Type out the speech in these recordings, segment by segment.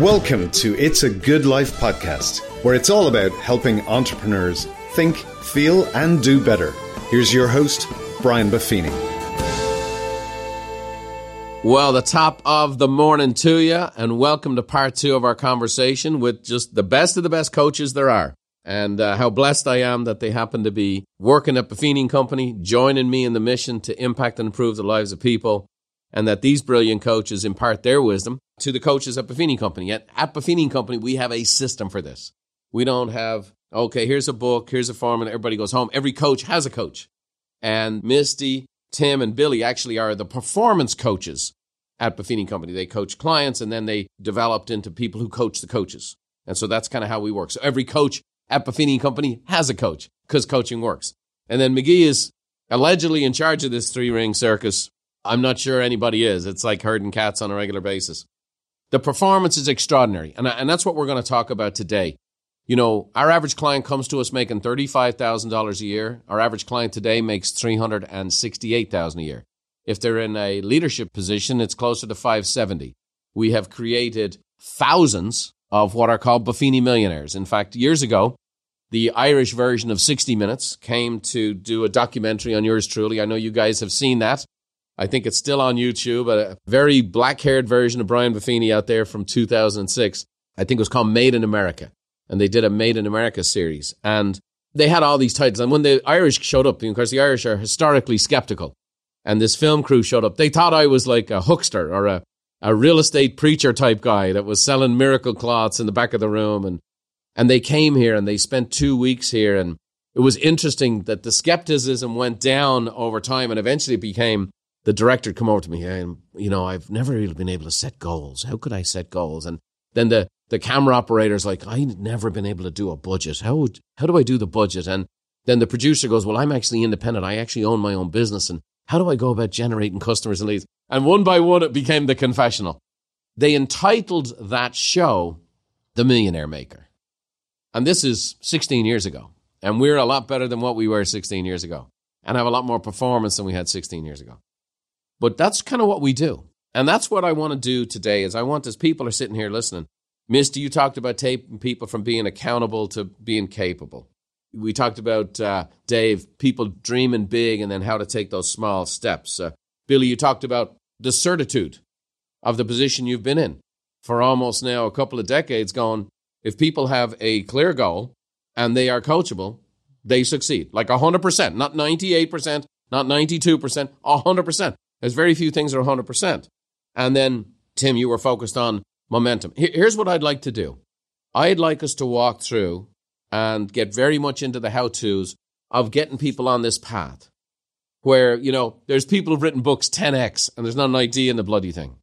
Welcome to It's a Good Life podcast, where it's all about helping entrepreneurs think, feel, and do better. Here's your host, Brian Buffini. Well, the top of the morning to you, and welcome to part two of our conversation with just the best of the best coaches there are. And uh, how blessed I am that they happen to be working at Buffini Company, joining me in the mission to impact and improve the lives of people, and that these brilliant coaches impart their wisdom to the coaches at Buffini Company. At, at Buffini Company, we have a system for this. We don't have, okay, here's a book, here's a form, and everybody goes home. Every coach has a coach. And Misty, Tim and Billy actually are the performance coaches at Buffini Company. They coach clients and then they developed into people who coach the coaches. And so that's kind of how we work. So every coach at Buffini Company has a coach because coaching works. And then McGhee is allegedly in charge of this three ring circus. I'm not sure anybody is. It's like herding cats on a regular basis. The performance is extraordinary. And, and that's what we're going to talk about today. You know, our average client comes to us making $35,000 a year. Our average client today makes $368,000 a year. If they're in a leadership position, it's closer to 570. We have created thousands of what are called Buffini millionaires. In fact, years ago, the Irish version of 60 Minutes came to do a documentary on yours truly. I know you guys have seen that. I think it's still on YouTube, a very black haired version of Brian Buffini out there from 2006. I think it was called Made in America and they did a Made in America series. And they had all these titles. And when the Irish showed up, because the Irish are historically skeptical, and this film crew showed up, they thought I was like a huckster or a, a real estate preacher type guy that was selling miracle cloths in the back of the room. And, and they came here and they spent two weeks here. And it was interesting that the skepticism went down over time and eventually became the director come over to me and, you know, I've never really been able to set goals. How could I set goals? And then the the camera operator's like, I've never been able to do a budget. How would, how do I do the budget? And then the producer goes, Well, I'm actually independent. I actually own my own business. And how do I go about generating customers and leads? And one by one, it became the confessional. They entitled that show The Millionaire Maker. And this is 16 years ago. And we're a lot better than what we were 16 years ago and have a lot more performance than we had 16 years ago. But that's kind of what we do. And that's what I want to do today is I want as people are sitting here listening, Misty, you talked about taping people from being accountable to being capable. We talked about, uh, Dave, people dreaming big and then how to take those small steps. Uh, Billy, you talked about the certitude of the position you've been in for almost now a couple of decades going, if people have a clear goal and they are coachable, they succeed. Like 100%, not 98%, not 92%, 100%. There's very few things that are 100%. And then, Tim, you were focused on momentum. Here's what I'd like to do I'd like us to walk through and get very much into the how to's of getting people on this path where, you know, there's people who've written books 10x and there's not an idea in the bloody thing.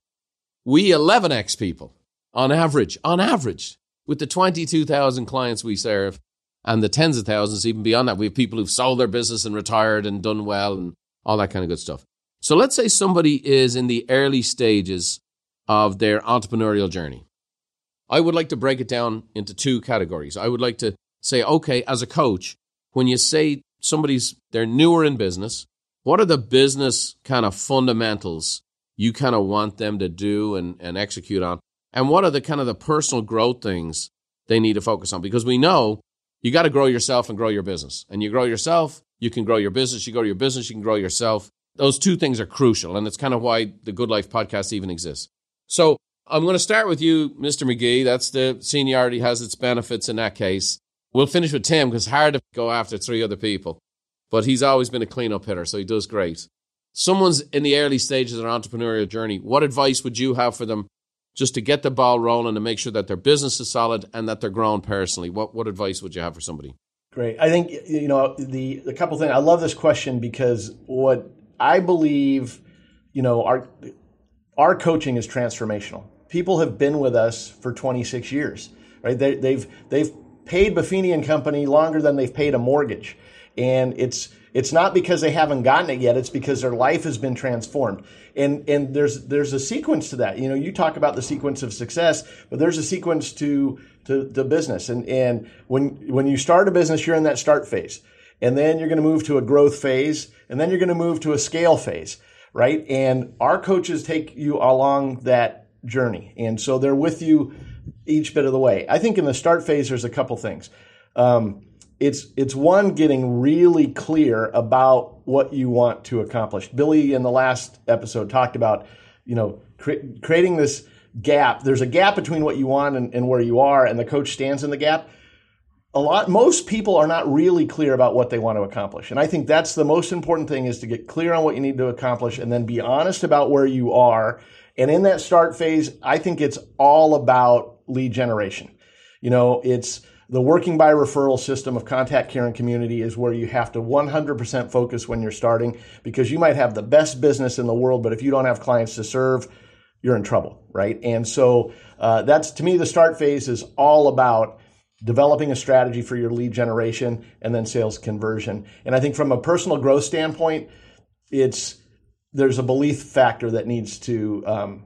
We 11x people on average, on average, with the 22,000 clients we serve and the tens of thousands even beyond that. We have people who've sold their business and retired and done well and all that kind of good stuff. So let's say somebody is in the early stages of their entrepreneurial journey. I would like to break it down into two categories. I would like to say, okay, as a coach, when you say somebody's they're newer in business, what are the business kind of fundamentals you kind of want them to do and, and execute on? And what are the kind of the personal growth things they need to focus on? Because we know you got to grow yourself and grow your business. And you grow yourself, you can grow your business. You grow your business, you can grow yourself. Those two things are crucial. And it's kind of why the Good Life podcast even exists. So I'm going to start with you, Mr. McGhee. That's the seniority has its benefits in that case. We'll finish with Tim because it's hard to go after three other people. But he's always been a cleanup hitter, so he does great. Someone's in the early stages of their entrepreneurial journey. What advice would you have for them just to get the ball rolling and make sure that their business is solid and that they're growing personally? What what advice would you have for somebody? Great. I think you know the the couple things. I love this question because what I believe, you know, our our coaching is transformational. People have been with us for 26 years, right? They, have they've, they've paid Buffini and Company longer than they've paid a mortgage, and it's it's not because they haven't gotten it yet. It's because their life has been transformed. And and there's there's a sequence to that. You know, you talk about the sequence of success, but there's a sequence to to, to business. And and when when you start a business, you're in that start phase. And then you're going to move to a growth phase, and then you're going to move to a scale phase right? And our coaches take you along that journey. And so they're with you each bit of the way. I think in the start phase, there's a couple things. Um, it's it's one getting really clear about what you want to accomplish. Billy in the last episode talked about you know cre- creating this gap. There's a gap between what you want and, and where you are, and the coach stands in the gap. A lot, most people are not really clear about what they want to accomplish, and I think that's the most important thing: is to get clear on what you need to accomplish, and then be honest about where you are. And in that start phase, I think it's all about lead generation. You know, it's the working by referral system of contact care and community is where you have to 100% focus when you're starting because you might have the best business in the world, but if you don't have clients to serve, you're in trouble, right? And so uh, that's to me the start phase is all about developing a strategy for your lead generation and then sales conversion. And I think from a personal growth standpoint, it's there's a belief factor that needs to um,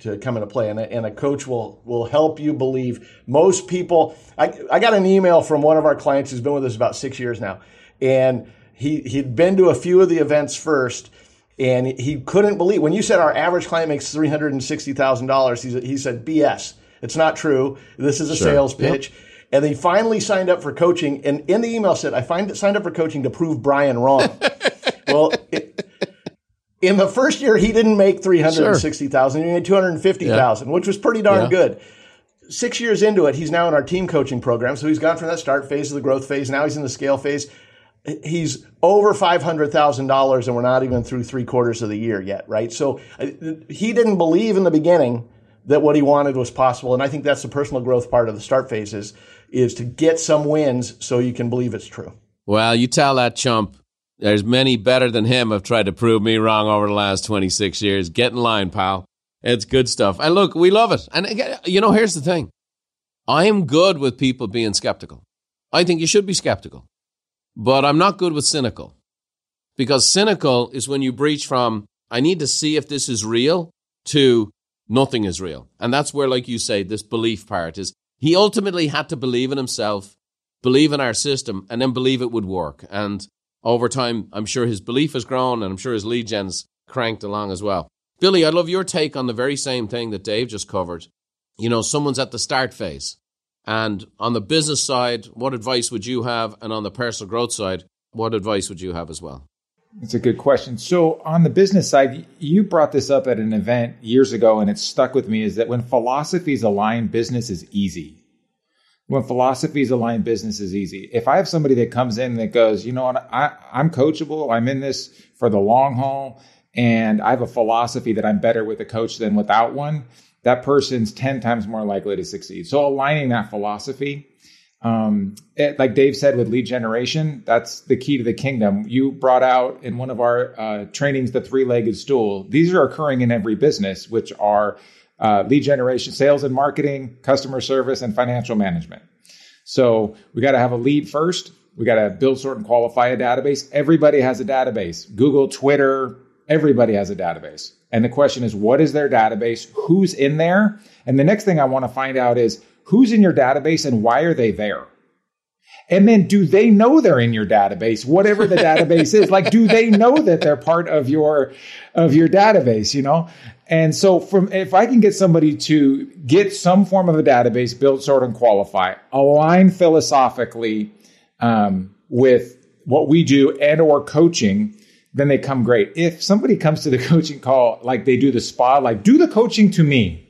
to come into play, and a, and a coach will will help you believe. Most people, I, I got an email from one of our clients who's been with us about six years now, and he he'd been to a few of the events first, and he couldn't believe when you said our average client makes three hundred and sixty thousand dollars. He he said BS. It's not true. This is a sure. sales pitch. Yep. And he finally signed up for coaching. And in the email said, I find, signed up for coaching to prove Brian wrong. well, it, in the first year, he didn't make 360,000. Sure. He made 250,000, yeah. which was pretty darn yeah. good. Six years into it, he's now in our team coaching program. So he's gone from that start phase to the growth phase. Now he's in the scale phase. He's over $500,000 and we're not even through three quarters of the year yet, right? So uh, he didn't believe in the beginning that what he wanted was possible. And I think that's the personal growth part of the start phases is to get some wins so you can believe it's true. Well, you tell that chump there's many better than him have tried to prove me wrong over the last 26 years. Get in line, pal. It's good stuff. And look, we love it. And uh, you know, here's the thing. I am good with people being skeptical. I think you should be skeptical. But I'm not good with cynical. Because cynical is when you breach from, I need to see if this is real, to nothing is real. And that's where, like you say, this belief part is he ultimately had to believe in himself, believe in our system, and then believe it would work. And over time, I'm sure his belief has grown and I'm sure his lead gen's cranked along as well. Billy, I'd love your take on the very same thing that Dave just covered. You know, someone's at the start phase. And on the business side, what advice would you have? And on the personal growth side, what advice would you have as well? It's a good question. So, on the business side, you brought this up at an event years ago, and it stuck with me is that when philosophies align, business is easy when philosophies align, business is easy. If I have somebody that comes in that goes, you know what, I, I'm coachable, I'm in this for the long haul, and I have a philosophy that I'm better with a coach than without one, that person's 10 times more likely to succeed. So aligning that philosophy, um, it, like Dave said with lead generation, that's the key to the kingdom. You brought out in one of our uh, trainings the three legged stool. These are occurring in every business, which are uh, lead generation, sales and marketing, customer service, and financial management. So we got to have a lead first. We got to build, sort, and qualify a database. Everybody has a database. Google, Twitter, everybody has a database. And the question is, what is their database? Who's in there? And the next thing I want to find out is who's in your database and why are they there? And then do they know they're in your database, whatever the database is? Like, do they know that they're part of your of your database, you know? And so from if I can get somebody to get some form of a database, build, sort, and qualify, align philosophically um, with what we do and or coaching, then they come great. If somebody comes to the coaching call like they do the spa, like do the coaching to me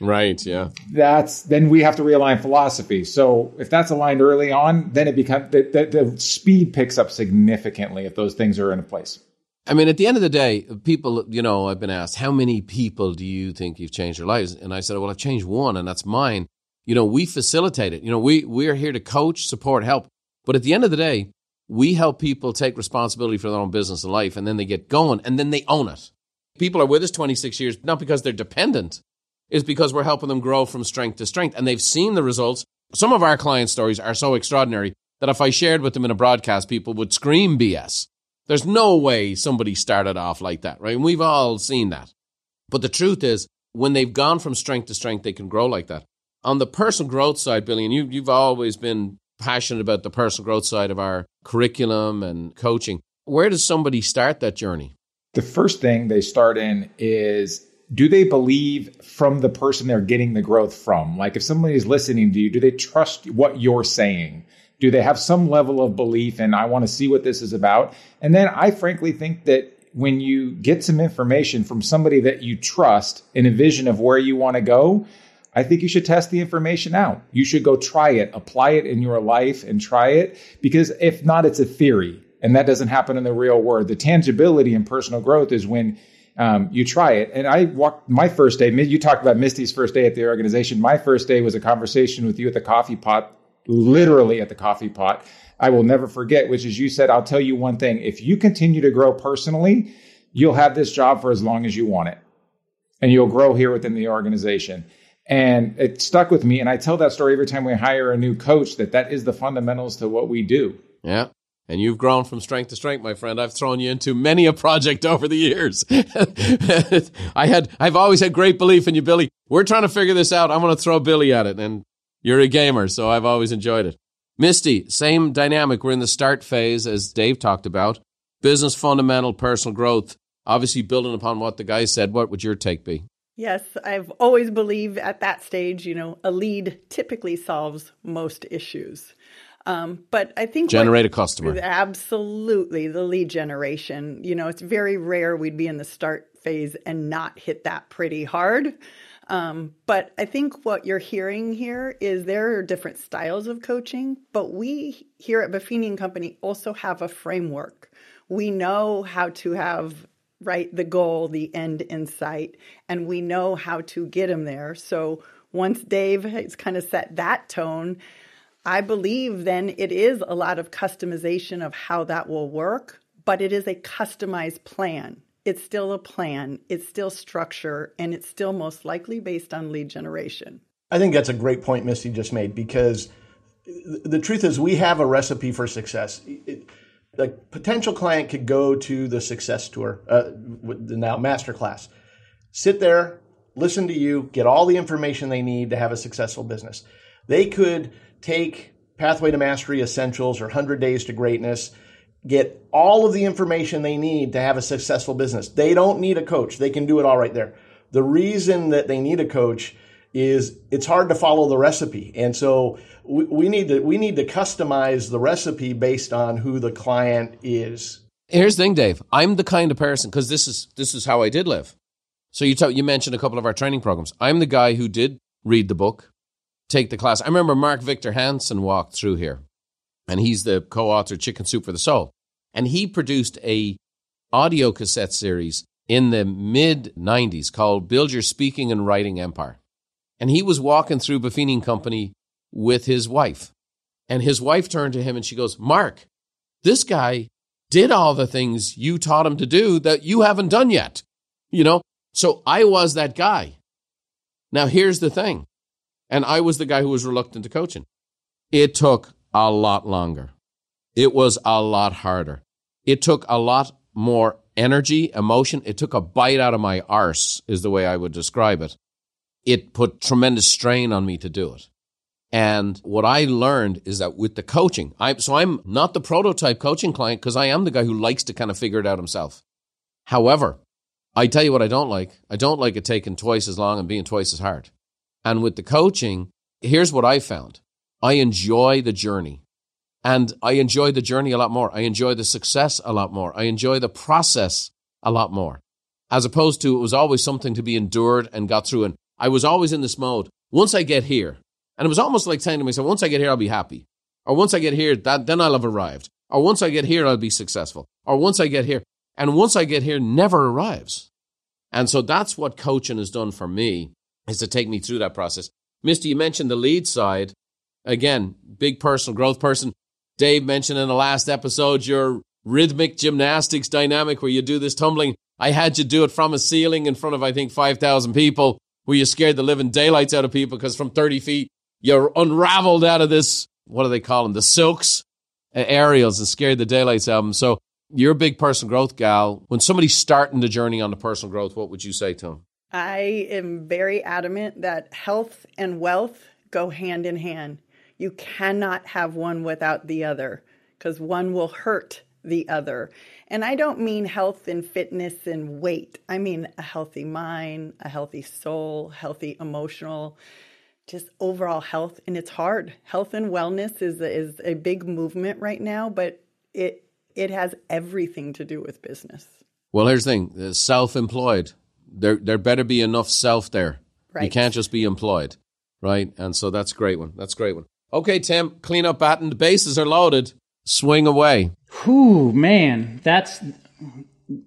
Right. Yeah. That's then we have to realign philosophy. So if that's aligned early on, then it becomes the, the, the speed picks up significantly if those things are in place. I mean, at the end of the day, people, you know, I've been asked, how many people do you think you've changed their lives? And I said, well, I've changed one, and that's mine. You know, we facilitate it. You know, we we're here to coach, support, help. But at the end of the day, we help people take responsibility for their own business and life, and then they get going, and then they own it. People are with us 26 years, not because they're dependent, is because we're helping them grow from strength to strength. And they've seen the results. Some of our client stories are so extraordinary that if I shared with them in a broadcast, people would scream BS. There's no way somebody started off like that, right? And we've all seen that. But the truth is, when they've gone from strength to strength, they can grow like that. On the personal growth side, Billy, and you, you've always been passionate about the personal growth side of our curriculum and coaching. Where does somebody start that journey? The first thing they start in is do they believe from the person they're getting the growth from? Like if somebody is listening to you, do they trust what you're saying? Do they have some level of belief and I want to see what this is about? And then I frankly think that when you get some information from somebody that you trust in a vision of where you want to go, I think you should test the information out. You should go try it, apply it in your life and try it because if not, it's a theory and that doesn't happen in the real world. The tangibility in personal growth is when um, you try it. And I walked my first day. You talked about Misty's first day at the organization. My first day was a conversation with you at the coffee pot, literally at the coffee pot. I will never forget, which is you said, I'll tell you one thing. If you continue to grow personally, you'll have this job for as long as you want it. And you'll grow here within the organization. And it stuck with me. And I tell that story every time we hire a new coach that that is the fundamentals to what we do. Yeah. And you've grown from strength to strength, my friend. I've thrown you into many a project over the years. I had, I've always had great belief in you, Billy. We're trying to figure this out. I'm going to throw Billy at it. And you're a gamer, so I've always enjoyed it. Misty, same dynamic. We're in the start phase, as Dave talked about. Business fundamental, personal growth. Obviously, building upon what the guy said. What would your take be? Yes, I've always believed at that stage, you know, a lead typically solves most issues. Um, but I think generate what, a customer. Absolutely, the lead generation. You know, it's very rare we'd be in the start phase and not hit that pretty hard. Um, but I think what you're hearing here is there are different styles of coaching, but we here at Buffini and Company also have a framework. We know how to have right the goal, the end in sight, and we know how to get them there. So once Dave has kind of set that tone, I believe then it is a lot of customization of how that will work, but it is a customized plan. It's still a plan, it's still structure, and it's still most likely based on lead generation. I think that's a great point Misty just made because the truth is we have a recipe for success. the potential client could go to the success tour, uh, the now masterclass, sit there, listen to you, get all the information they need to have a successful business. They could take Pathway to Mastery Essentials or 100 Days to Greatness, get all of the information they need to have a successful business. They don't need a coach. They can do it all right there. The reason that they need a coach is it's hard to follow the recipe. And so we, we need to we need to customize the recipe based on who the client is. Here's the thing, Dave. I'm the kind of person because this is this is how I did live. So you t- you mentioned a couple of our training programs. I'm the guy who did read the book, take the class. I remember Mark Victor Hansen walked through here, and he's the co-author Chicken Soup for the Soul, and he produced a audio cassette series in the mid 90s called Build Your Speaking and Writing Empire. And he was walking through Buffini Company with his wife. And his wife turned to him and she goes, Mark, this guy did all the things you taught him to do that you haven't done yet. You know, so I was that guy. Now, here's the thing and I was the guy who was reluctant to coaching. It took a lot longer. It was a lot harder. It took a lot more energy, emotion. It took a bite out of my arse, is the way I would describe it. It put tremendous strain on me to do it. And what I learned is that with the coaching, I, so I'm not the prototype coaching client because I am the guy who likes to kind of figure it out himself. However, I tell you what I don't like. I don't like it taking twice as long and being twice as hard. And with the coaching, here's what I found I enjoy the journey. And I enjoy the journey a lot more. I enjoy the success a lot more. I enjoy the process a lot more. As opposed to it was always something to be endured and got through. And I was always in this mode. Once I get here, and it was almost like saying to myself, once I get here, I'll be happy. Or once I get here, that, then I'll have arrived. Or once I get here, I'll be successful. Or once I get here. And once I get here, never arrives. And so that's what coaching has done for me is to take me through that process. Misty, you mentioned the lead side. Again, big personal growth person. Dave mentioned in the last episode your rhythmic gymnastics dynamic where you do this tumbling. I had you do it from a ceiling in front of, I think, 5,000 people where you scared the living daylights out of people because from 30 feet, you're unraveled out of this, what do they call them? The silks uh, aerials and scared the daylights out of them. So you're a big personal growth gal. When somebody's starting the journey on the personal growth, what would you say to them? I am very adamant that health and wealth go hand in hand. You cannot have one without the other because one will hurt the other. And I don't mean health and fitness and weight. I mean a healthy mind, a healthy soul, healthy emotional, just overall health. And it's hard. Health and wellness is a, is a big movement right now, but it it has everything to do with business. Well, here's the thing: self-employed. There there better be enough self there. Right. You can't just be employed, right? And so that's a great one. That's a great one. Okay, Tim, clean up batten. The bases are loaded. Swing away. Whew, man, that's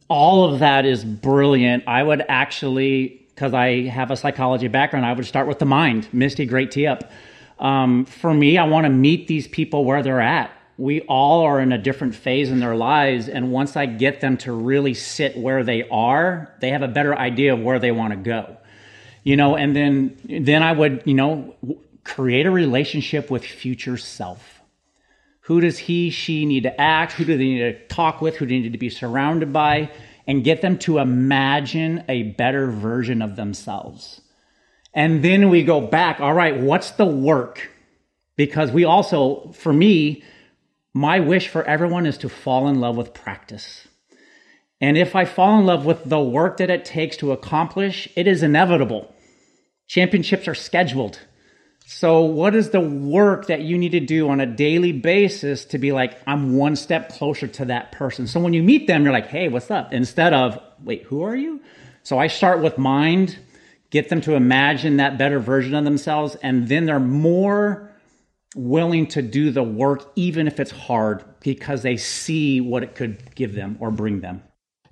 all of that is brilliant. I would actually, because I have a psychology background, I would start with the mind. Misty, great tee up. Um, for me, I want to meet these people where they're at. We all are in a different phase in their lives, and once I get them to really sit where they are, they have a better idea of where they want to go. You know, and then then I would, you know, create a relationship with future self. Who does he, she need to act? Who do they need to talk with? Who do they need to be surrounded by? And get them to imagine a better version of themselves. And then we go back, all right, what's the work? Because we also, for me, my wish for everyone is to fall in love with practice. And if I fall in love with the work that it takes to accomplish, it is inevitable. Championships are scheduled. So, what is the work that you need to do on a daily basis to be like, I'm one step closer to that person? So, when you meet them, you're like, hey, what's up? Instead of, wait, who are you? So, I start with mind, get them to imagine that better version of themselves, and then they're more willing to do the work, even if it's hard, because they see what it could give them or bring them.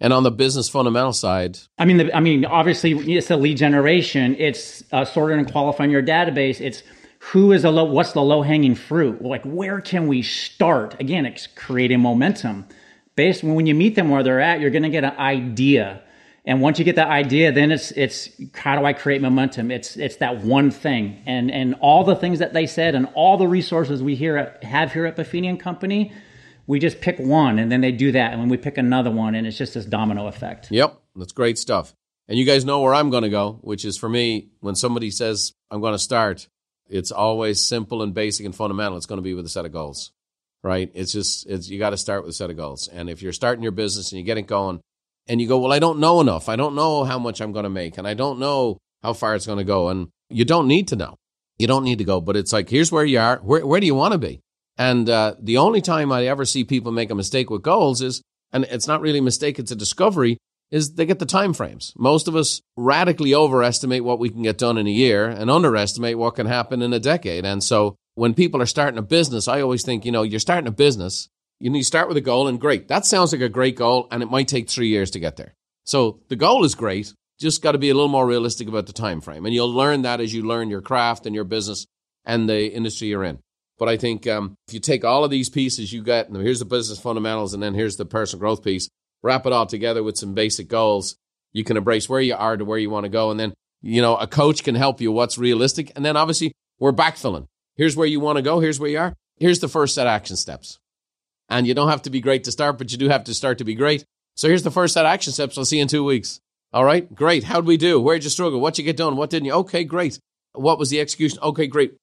And on the business fundamental side, I mean, the, I mean, obviously, it's the lead generation. It's uh, sorting and qualifying your database. It's who is a low, what's the low hanging fruit? Like, where can we start? Again, it's creating momentum. Based when you meet them where they're at, you're going to get an idea. And once you get that idea, then it's it's how do I create momentum? It's it's that one thing, and and all the things that they said, and all the resources we here have here at Buffini and Company we just pick one and then they do that and then we pick another one and it's just this domino effect. Yep, that's great stuff. And you guys know where I'm going to go, which is for me when somebody says I'm going to start, it's always simple and basic and fundamental. It's going to be with a set of goals. Right? It's just it's you got to start with a set of goals. And if you're starting your business and you get it going and you go, "Well, I don't know enough. I don't know how much I'm going to make and I don't know how far it's going to go." And you don't need to know. You don't need to go, but it's like, here's where you are. Where where do you want to be? And uh, the only time I ever see people make a mistake with goals is, and it's not really a mistake, it's a discovery, is they get the time frames. Most of us radically overestimate what we can get done in a year and underestimate what can happen in a decade. And so when people are starting a business, I always think, you know, you're starting a business, you need to start with a goal and great. That sounds like a great goal and it might take three years to get there. So the goal is great. Just got to be a little more realistic about the time frame. And you'll learn that as you learn your craft and your business and the industry you're in. But I think um, if you take all of these pieces you get, and here's the business fundamentals, and then here's the personal growth piece, wrap it all together with some basic goals, you can embrace where you are to where you want to go. And then, you know, a coach can help you what's realistic. And then obviously, we're backfilling. Here's where you want to go. Here's where you are. Here's the first set action steps. And you don't have to be great to start, but you do have to start to be great. So here's the first set of action steps. I'll see you in two weeks. All right, great. How'd we do? Where'd you struggle? What'd you get done? What didn't you? Okay, great. What was the execution? Okay, great.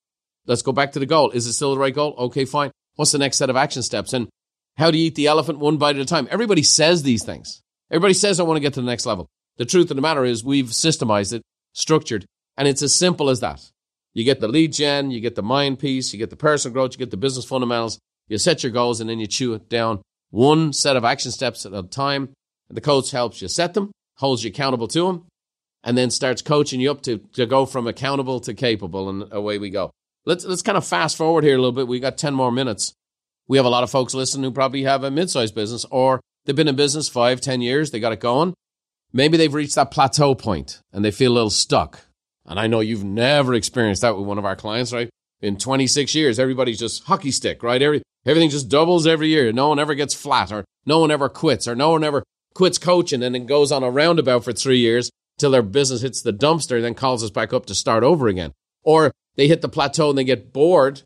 Let's go back to the goal. Is it still the right goal? Okay, fine. What's the next set of action steps? And how do you eat the elephant one bite at a time? Everybody says these things. Everybody says, I want to get to the next level. The truth of the matter is we've systemized it, structured, and it's as simple as that. You get the lead gen, you get the mind piece, you get the personal growth, you get the business fundamentals, you set your goals, and then you chew it down one set of action steps at a time. And The coach helps you set them, holds you accountable to them, and then starts coaching you up to, to go from accountable to capable, and away we go. Let's let's kind of fast forward here a little bit. We got 10 more minutes. We have a lot of folks listening who probably have a mid-sized business or they've been in business five, ten years, they got it going. Maybe they've reached that plateau point and they feel a little stuck. And I know you've never experienced that with one of our clients, right? In 26 years, everybody's just hockey stick, right? Every, everything just doubles every year. No one ever gets flat or no one ever quits or no one ever quits coaching and then goes on a roundabout for three years till their business hits the dumpster, then calls us back up to start over again. Or they hit the plateau and they get bored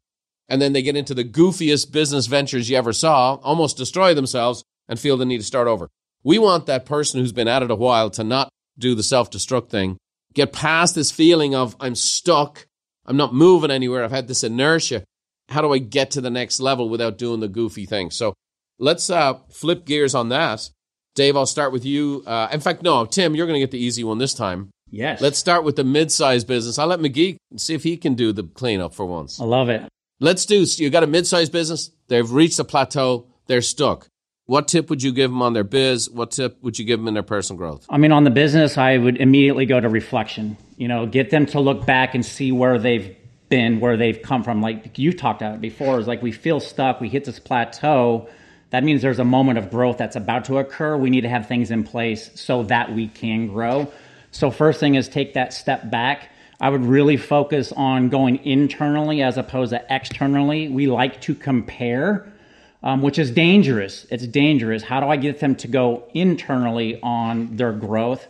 and then they get into the goofiest business ventures you ever saw, almost destroy themselves and feel the need to start over. We want that person who's been at it a while to not do the self destruct thing, get past this feeling of I'm stuck, I'm not moving anywhere, I've had this inertia. How do I get to the next level without doing the goofy thing? So let's uh, flip gears on that. Dave, I'll start with you. Uh, in fact, no, Tim, you're going to get the easy one this time. Yes. Let's start with the mid-sized business. I'll let McGhee see if he can do the cleanup for once. I love it. Let's do. You got a mid-sized business. They've reached a plateau. They're stuck. What tip would you give them on their biz? What tip would you give them in their personal growth? I mean, on the business, I would immediately go to reflection. You know, get them to look back and see where they've been, where they've come from. Like you talked about it before, is like we feel stuck, we hit this plateau. That means there's a moment of growth that's about to occur. We need to have things in place so that we can grow. So, first thing is take that step back. I would really focus on going internally as opposed to externally. We like to compare, um, which is dangerous. It's dangerous. How do I get them to go internally on their growth?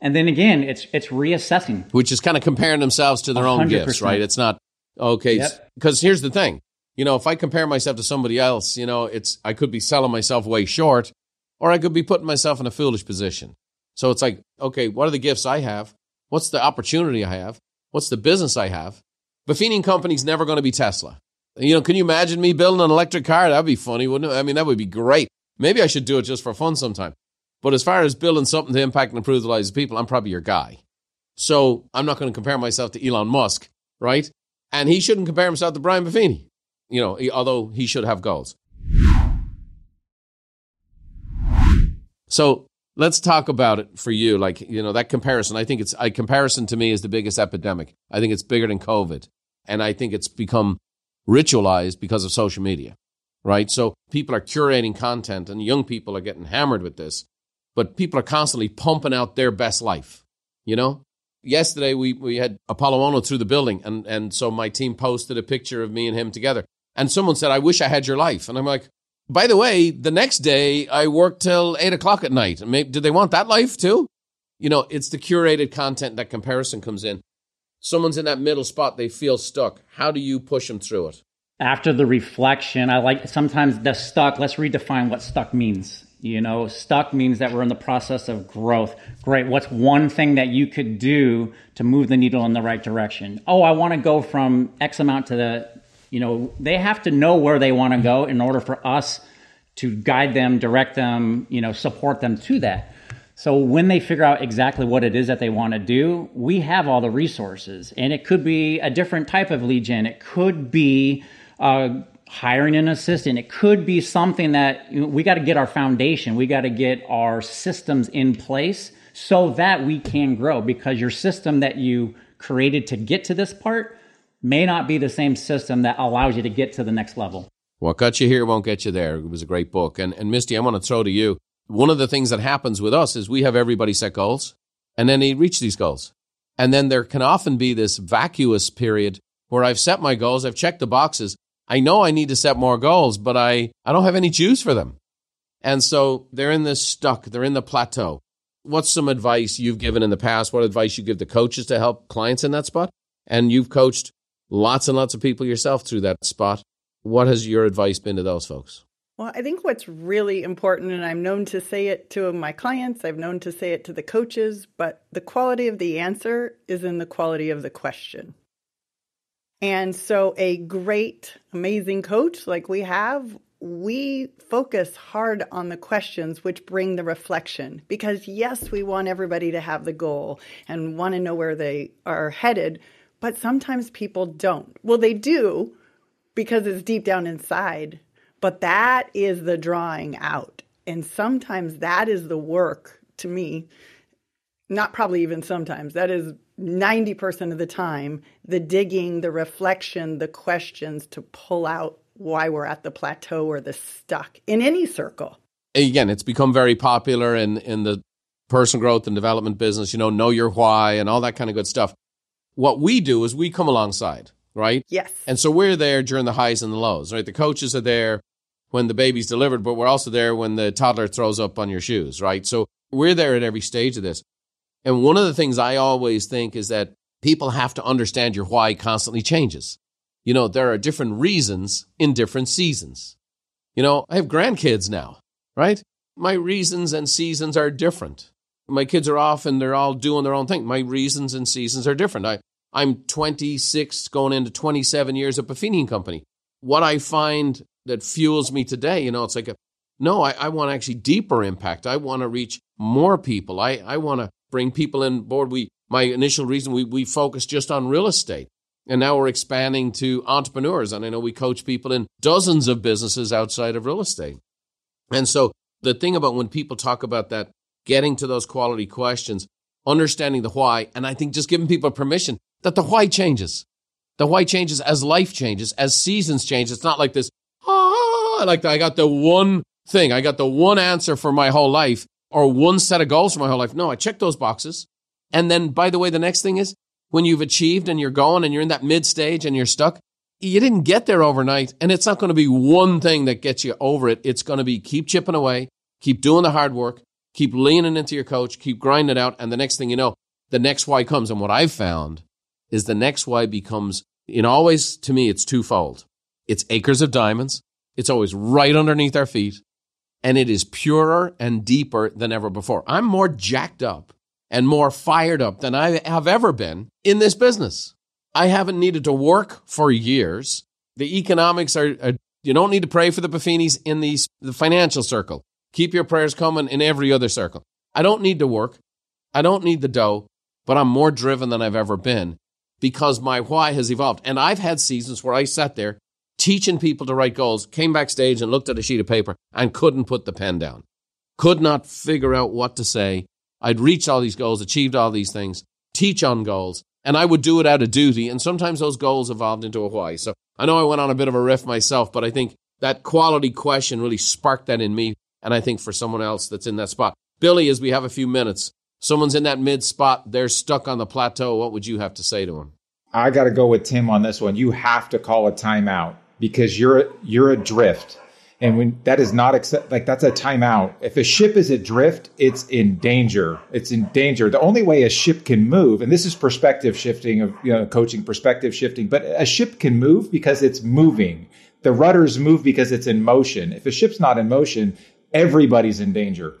And then again, it's it's reassessing, which is kind of comparing themselves to their 100%. own gifts, right? It's not okay. Because yep. here's the thing, you know, if I compare myself to somebody else, you know, it's I could be selling myself way short, or I could be putting myself in a foolish position. So it's like, okay, what are the gifts I have? What's the opportunity I have? What's the business I have? Buffini Company's never going to be Tesla. You know, can you imagine me building an electric car? That'd be funny, wouldn't it? I mean, that would be great. Maybe I should do it just for fun sometime. But as far as building something to impact and improve the lives of people, I'm probably your guy. So I'm not going to compare myself to Elon Musk, right? And he shouldn't compare himself to Brian Buffini, you know, although he should have goals. So let's talk about it for you. Like, you know, that comparison, I think it's a comparison to me is the biggest epidemic. I think it's bigger than COVID. And I think it's become ritualized because of social media, right? So people are curating content and young people are getting hammered with this, but people are constantly pumping out their best life, you know? Yesterday we, we had Apolo Ohno through the building and, and so my team posted a picture of me and him together. And someone said, I wish I had your life. And I'm like, by the way, the next day I worked till eight o'clock at night. Did they want that life too? You know, it's the curated content that comparison comes in. Someone's in that middle spot, they feel stuck. How do you push them through it? After the reflection, I like sometimes the stuck. Let's redefine what stuck means. You know, stuck means that we're in the process of growth. Great. What's one thing that you could do to move the needle in the right direction? Oh, I want to go from X amount to the you know, they have to know where they want to go in order for us to guide them, direct them, you know, support them to that. So when they figure out exactly what it is that they want to do, we have all the resources. And it could be a different type of lead gen. It could be uh, hiring an assistant. It could be something that you know, we got to get our foundation. We got to get our systems in place so that we can grow because your system that you created to get to this part may not be the same system that allows you to get to the next level. What got you here won't get you there. It was a great book. And, and Misty, I want to throw to you. One of the things that happens with us is we have everybody set goals and then they reach these goals. And then there can often be this vacuous period where I've set my goals, I've checked the boxes. I know I need to set more goals, but I, I don't have any juice for them. And so they're in this stuck, they're in the plateau. What's some advice you've given in the past? What advice you give to coaches to help clients in that spot? And you've coached lots and lots of people yourself through that spot. What has your advice been to those folks? Well, I think what's really important, and I'm known to say it to my clients, I've known to say it to the coaches, but the quality of the answer is in the quality of the question. And so, a great, amazing coach like we have, we focus hard on the questions which bring the reflection. Because, yes, we want everybody to have the goal and want to know where they are headed, but sometimes people don't. Well, they do because it's deep down inside, but that is the drawing out. And sometimes that is the work to me. Not probably even sometimes. That is 90% of the time the digging, the reflection, the questions to pull out why we're at the plateau or the stuck in any circle. Again, it's become very popular in, in the personal growth and development business, you know, know your why and all that kind of good stuff what we do is we come alongside, right? Yes. And so we're there during the highs and the lows, right? The coaches are there when the baby's delivered, but we're also there when the toddler throws up on your shoes, right? So we're there at every stage of this. And one of the things I always think is that people have to understand your why constantly changes. You know, there are different reasons in different seasons. You know, I have grandkids now, right? My reasons and seasons are different my kids are off and they're all doing their own thing. My reasons and seasons are different. I, I'm 26, going into 27 years at Buffini Company. What I find that fuels me today, you know, it's like a, No, I, I want actually deeper impact. I want to reach more people. I, I want to bring people in board. We my initial reason we we focused just on real estate. And now we're expanding to entrepreneurs. And I know we coach people in dozens of businesses outside of real estate. And so the thing about when people talk about that, getting to those quality questions, understanding the why, and I think just giving people permission that the why changes. The why changes as life changes, as seasons change. It's not like this, ah, like that. I got the one thing, I got the one answer for my whole life or one set of goals for my whole life. No, I check those boxes. And then, by the way, the next thing is when you've achieved and you're going and you're in that mid stage and you're stuck, you didn't get there overnight. And it's not going to be one thing that gets you over it. It's going to be keep chipping away, keep doing the hard work, keep leaning into your coach, keep grinding out. And the next thing you know, the next why comes. And what I've found is the next why becomes, in always, to me, it's twofold. It's acres of diamonds. It's always right underneath our feet. And it is purer and deeper than ever before. I'm more jacked up and more fired up than I have ever been in this business. I haven't needed to work for years. The economics are, are you don't need to pray for the Buffinis in the, the financial circle. Keep your prayers coming in every other circle. I don't need to work. I don't need the dough, but I'm more driven than I've ever been because my why has evolved. And I've had seasons where I sat there teaching people to write goals, came backstage and looked at a sheet of paper and couldn't put the pen down, could not figure out what to say, I'd reached all these goals, achieved all these things, teach on goals, and I would do it out of duty. And sometimes those goals evolved into a why. So I know I went on a bit of a riff myself, but I think that quality question really sparked that in me. And I think for someone else that's in that spot. Billy, as we have a few minutes, someone's in that mid spot, they're stuck on the plateau. What would you have to say to them? I got to go with Tim on this one. You have to call a timeout because you're you're adrift. And when that is not accept, like that's a timeout. If a ship is adrift, it's in danger. It's in danger. The only way a ship can move, and this is perspective shifting of you know coaching perspective shifting, but a ship can move because it's moving. The rudders move because it's in motion. If a ship's not in motion, everybody's in danger.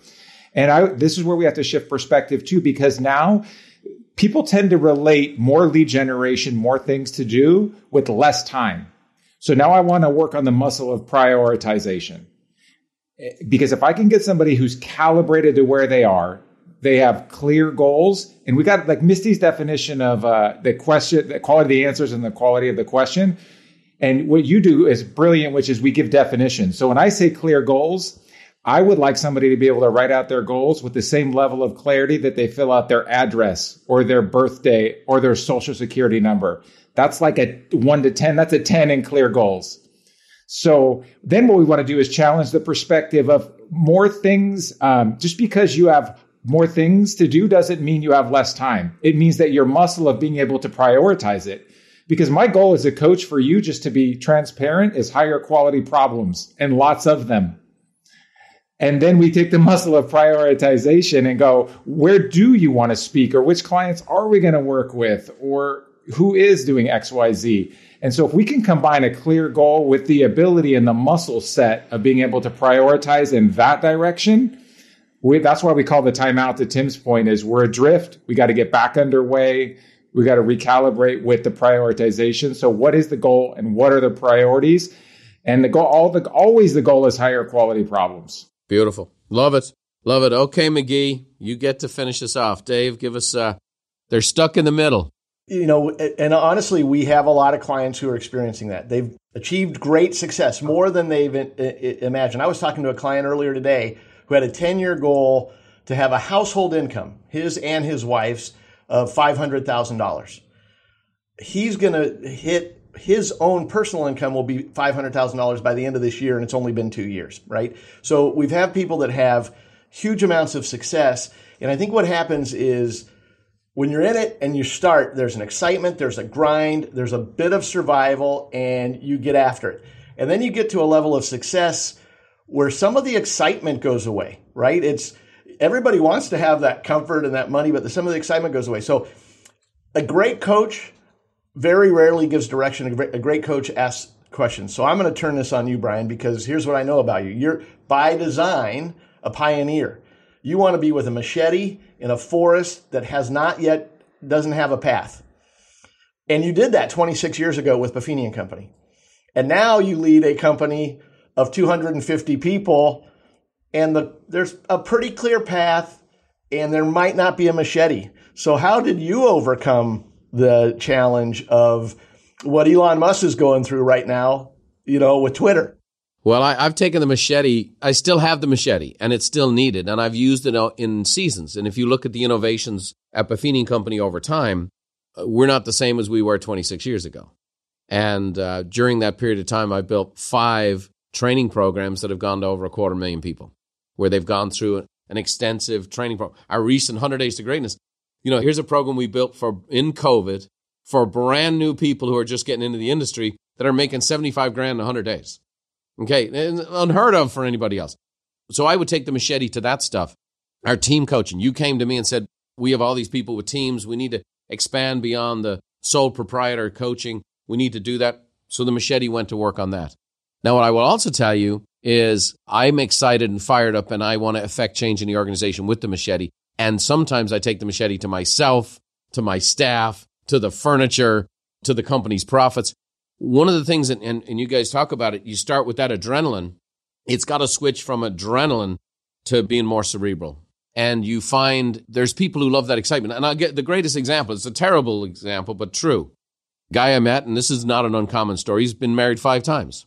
And I, this is where we have to shift perspective too, because now people tend to relate more lead generation, more things to do with less time. So now I want to work on the muscle of prioritization. Because if I can get somebody who's calibrated to where they are, they have clear goals, and we got like Misty's definition of uh, the question, the quality of the answers, and the quality of the question. And what you do is brilliant, which is we give definitions. So when I say clear goals, I would like somebody to be able to write out their goals with the same level of clarity that they fill out their address or their birthday or their social security number. That's like a one to 10. That's a 10 in clear goals. So then what we want to do is challenge the perspective of more things. Um, just because you have more things to do doesn't mean you have less time. It means that your muscle of being able to prioritize it. Because my goal as a coach for you, just to be transparent, is higher quality problems and lots of them. And then we take the muscle of prioritization and go, where do you want to speak? Or which clients are we going to work with? Or who is doing XYZ. And so if we can combine a clear goal with the ability and the muscle set of being able to prioritize in that direction, we, that's why we call the timeout to Tim's point is we're adrift. We got to get back underway. We got to recalibrate with the prioritization. So what is the goal and what are the priorities? And the goal, all the, always the goal is higher quality problems. Beautiful. Love it. Love it. Okay, McGhee, you get to finish us off. Dave, give us, uh, they're stuck in the middle you know, and honestly, we have a lot of clients who are experiencing that. They've achieved great success, more than they've imagined. I was talking to a client earlier today who had a 10 year goal to have a household income, his and his wife's, of $500,000. He's going to hit his own personal income will be $500,000 by the end of this year, and it's only been two years, right? So we've had people that have huge amounts of success. And I think what happens is, when you're in it and you start, there's an excitement, there's a grind, there's a bit of survival, and you get after it. And then you get to a level of success where some of the excitement goes away, right? It's everybody wants to have that comfort and that money, but the, some of the excitement goes away. So a great coach very rarely gives direction. A great coach asks questions. So I'm going to turn this on you, Brian, because here's what I know about you. You're by design a pioneer. You want to be with a machete in a forest that has not yet doesn't have a path. And you did that 26 years ago with Buffini and Company. And now you lead a company of 250 people and the, there's a pretty clear path, and there might not be a machete. So, how did you overcome the challenge of what Elon Musk is going through right now, you know, with Twitter? Well, I, have taken the machete. I still have the machete, and it's still needed, and I've used it in seasons. And if you look at the innovations at Buffini Company over time, uh, we're not the same as we were 26 years ago. And uh, during that period of time, I built five training programs that have gone to over a quarter million people, where they've gone through an extensive training program. Our recent 100 Days to Greatness, you know, here's a program we built for in COVID for brand new people who are just getting into the industry that are making 75 grand in 100 days. Okay, unheard of for anybody else. So I would take the machete to that stuff. Our team coaching, you came to me and said, We have all these people with teams. We need to expand beyond the sole proprietor coaching. We need to do that. So the machete went to work on that. Now, what I will also tell you is I'm excited and fired up and I want to affect change in the organization with the machete. And sometimes I take the machete to myself, to my staff, to the furniture, to the company's profits. One of the things, and, and, and you guys talk about it, you start with that adrenaline. It's got to switch from adrenaline to being more cerebral. And you find there's people who love that excitement. And I'll get the greatest example. It's a terrible example, but true. Guy I met, and this is not an uncommon story, he's been married five times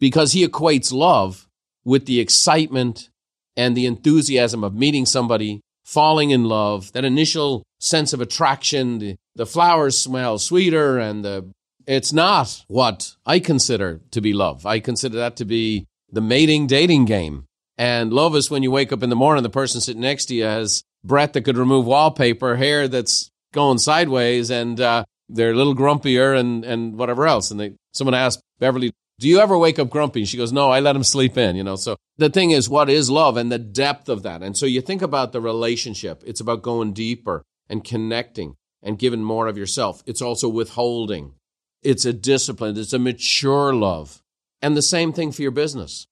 because he equates love with the excitement and the enthusiasm of meeting somebody, falling in love, that initial sense of attraction, the, the flowers smell sweeter and the it's not what I consider to be love. I consider that to be the mating dating game. And love is when you wake up in the morning, the person sitting next to you has breath that could remove wallpaper, hair that's going sideways, and uh, they're a little grumpier and, and whatever else. And they, someone asked Beverly, do you ever wake up grumpy? She goes, no, I let him sleep in, you know. So the thing is, what is love and the depth of that? And so you think about the relationship. It's about going deeper and connecting and giving more of yourself. It's also withholding. It's a discipline. It's a mature love. And the same thing for your business.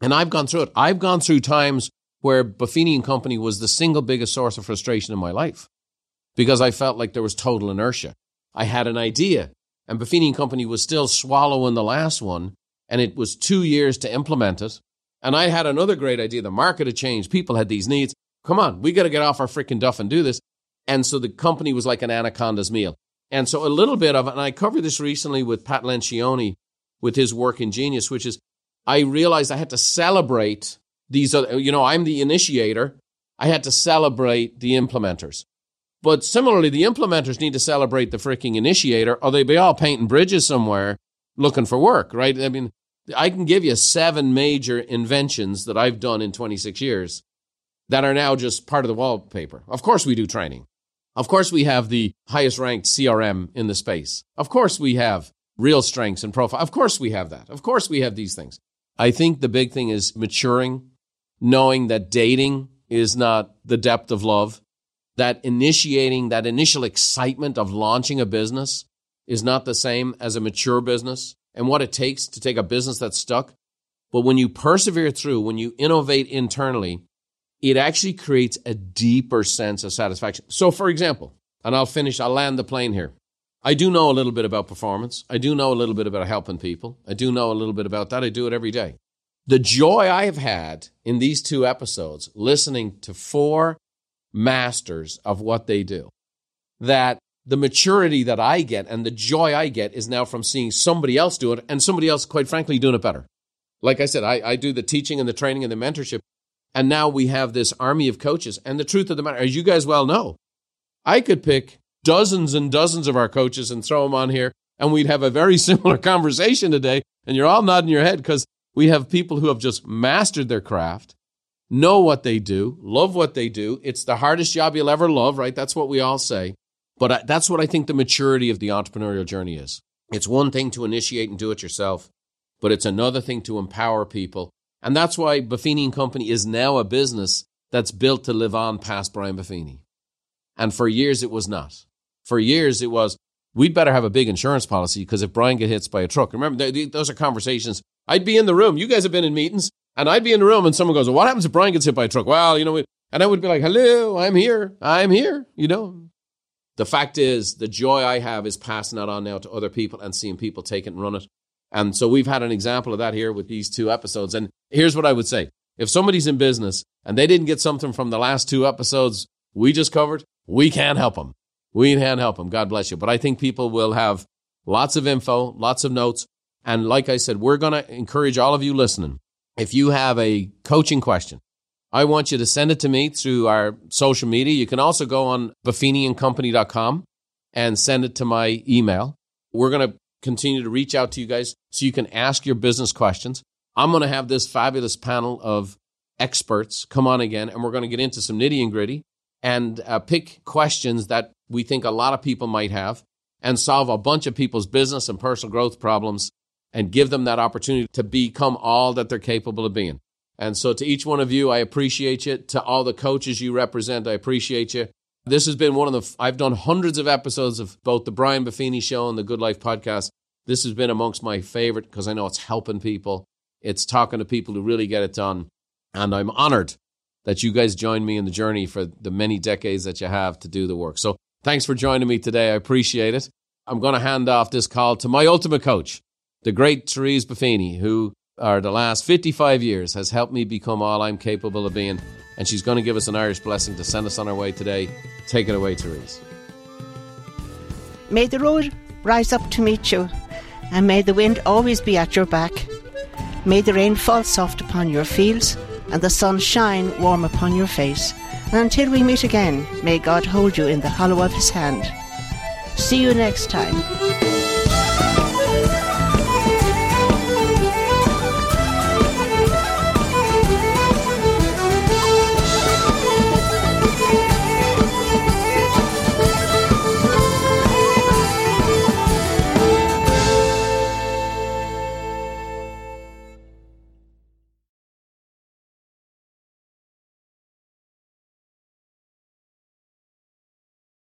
And I've gone through it. I've gone through times where Buffini and Company was the single biggest source of frustration in my life because I felt like there was total inertia. I had an idea, and Buffini and Company was still swallowing the last one, and it was two years to implement it. And I had another great idea. The market had changed. People had these needs. Come on, we got to get off our freaking duff and do this. And so the company was like an anaconda's meal. And so a little bit of and I covered this recently with Pat Lencioni with his Working Genius, which is I realized I had to celebrate these other, you know, I'm the initiator. I had to celebrate the implementers. But similarly, the implementers need to celebrate the freaking initiator, or they be all painting bridges somewhere looking for work, right? I mean, I can give you seven major inventions that I've done in 26 years that are now just part of the wallpaper. Of course, we do training. Of course, we have the highest ranked CRM in the space. Of course, we have real strengths and profile. Of course, we have that. Of course, we have these things. I think the big thing is maturing, knowing that dating is not the depth of love, that initiating that initial excitement of launching a business is not the same as a mature business and what it takes to take a business that's stuck. But when you persevere through, when you innovate internally, it actually creates a deeper sense of satisfaction. So, for example, and I'll finish, I'll land the plane here. I do know a little bit about performance. I do know a little bit about helping people. I do know a little bit about that. I do it every day. The joy I have had in these two episodes, listening to four masters of what they do, that the maturity that I get and the joy I get is now from seeing somebody else do it and somebody else, quite frankly, doing it better. Like I said, I, I do the teaching and the training and the mentorship. And now we have this army of coaches. And the truth of the matter, as you guys well know, I could pick dozens and dozens of our coaches and throw them on here, and we'd have a very similar conversation today. And you're all nodding your head because we have people who have just mastered their craft, know what they do, love what they do. It's the hardest job you'll ever love, right? That's what we all say. But that's what I think the maturity of the entrepreneurial journey is. It's one thing to initiate and do it yourself, but it's another thing to empower people and that's why Buffini and Company is now a business that's built to live on past Brian Buffini. And for years it was not. For years it was, we'd better have a big insurance policy because if Brian gets hit by a truck, remember, those are conversations. I'd be in the room. You guys have been in meetings and I'd be in the room and someone goes, well, what happens if Brian gets hit by a truck? Well, you know, and I would be like, hello, I'm here. I'm here. You know, the fact is the joy I have is passing that on now to other people and seeing people take it and run it. And so we've had an example of that here with these two episodes. And here's what I would say If somebody's in business and they didn't get something from the last two episodes we just covered, we can't help them. We can't help them. God bless you. But I think people will have lots of info, lots of notes. And like I said, we're going to encourage all of you listening. If you have a coaching question, I want you to send it to me through our social media. You can also go on buffiniandcompany.com and send it to my email. We're going to continue to reach out to you guys so you can ask your business questions. I'm going to have this fabulous panel of experts come on again, and we're going to get into some nitty and gritty and uh, pick questions that we think a lot of people might have and solve a bunch of people's business and personal growth problems and give them that opportunity to become all that they're capable of being. And so, to each one of you, I appreciate you. To all the coaches you represent, I appreciate you. This has been one of the, I've done hundreds of episodes of both the Brian Buffini Show and the Good Life podcast. This has been amongst my favorite because I know it's helping people. It's talking to people who really get it done. And I'm honored that you guys joined me in the journey for the many decades that you have to do the work. So thanks for joining me today. I appreciate it. I'm going to hand off this call to my ultimate coach, the great Therese Buffini, who are the last 55 years has helped me become all I'm capable of being. And she's going to give us an Irish blessing to send us on our way today. Take it away, Therese. May the road rise up to meet you, and may the wind always be at your back. May the rain fall soft upon your fields and the sun shine warm upon your face. And until we meet again, may God hold you in the hollow of his hand. See you next time.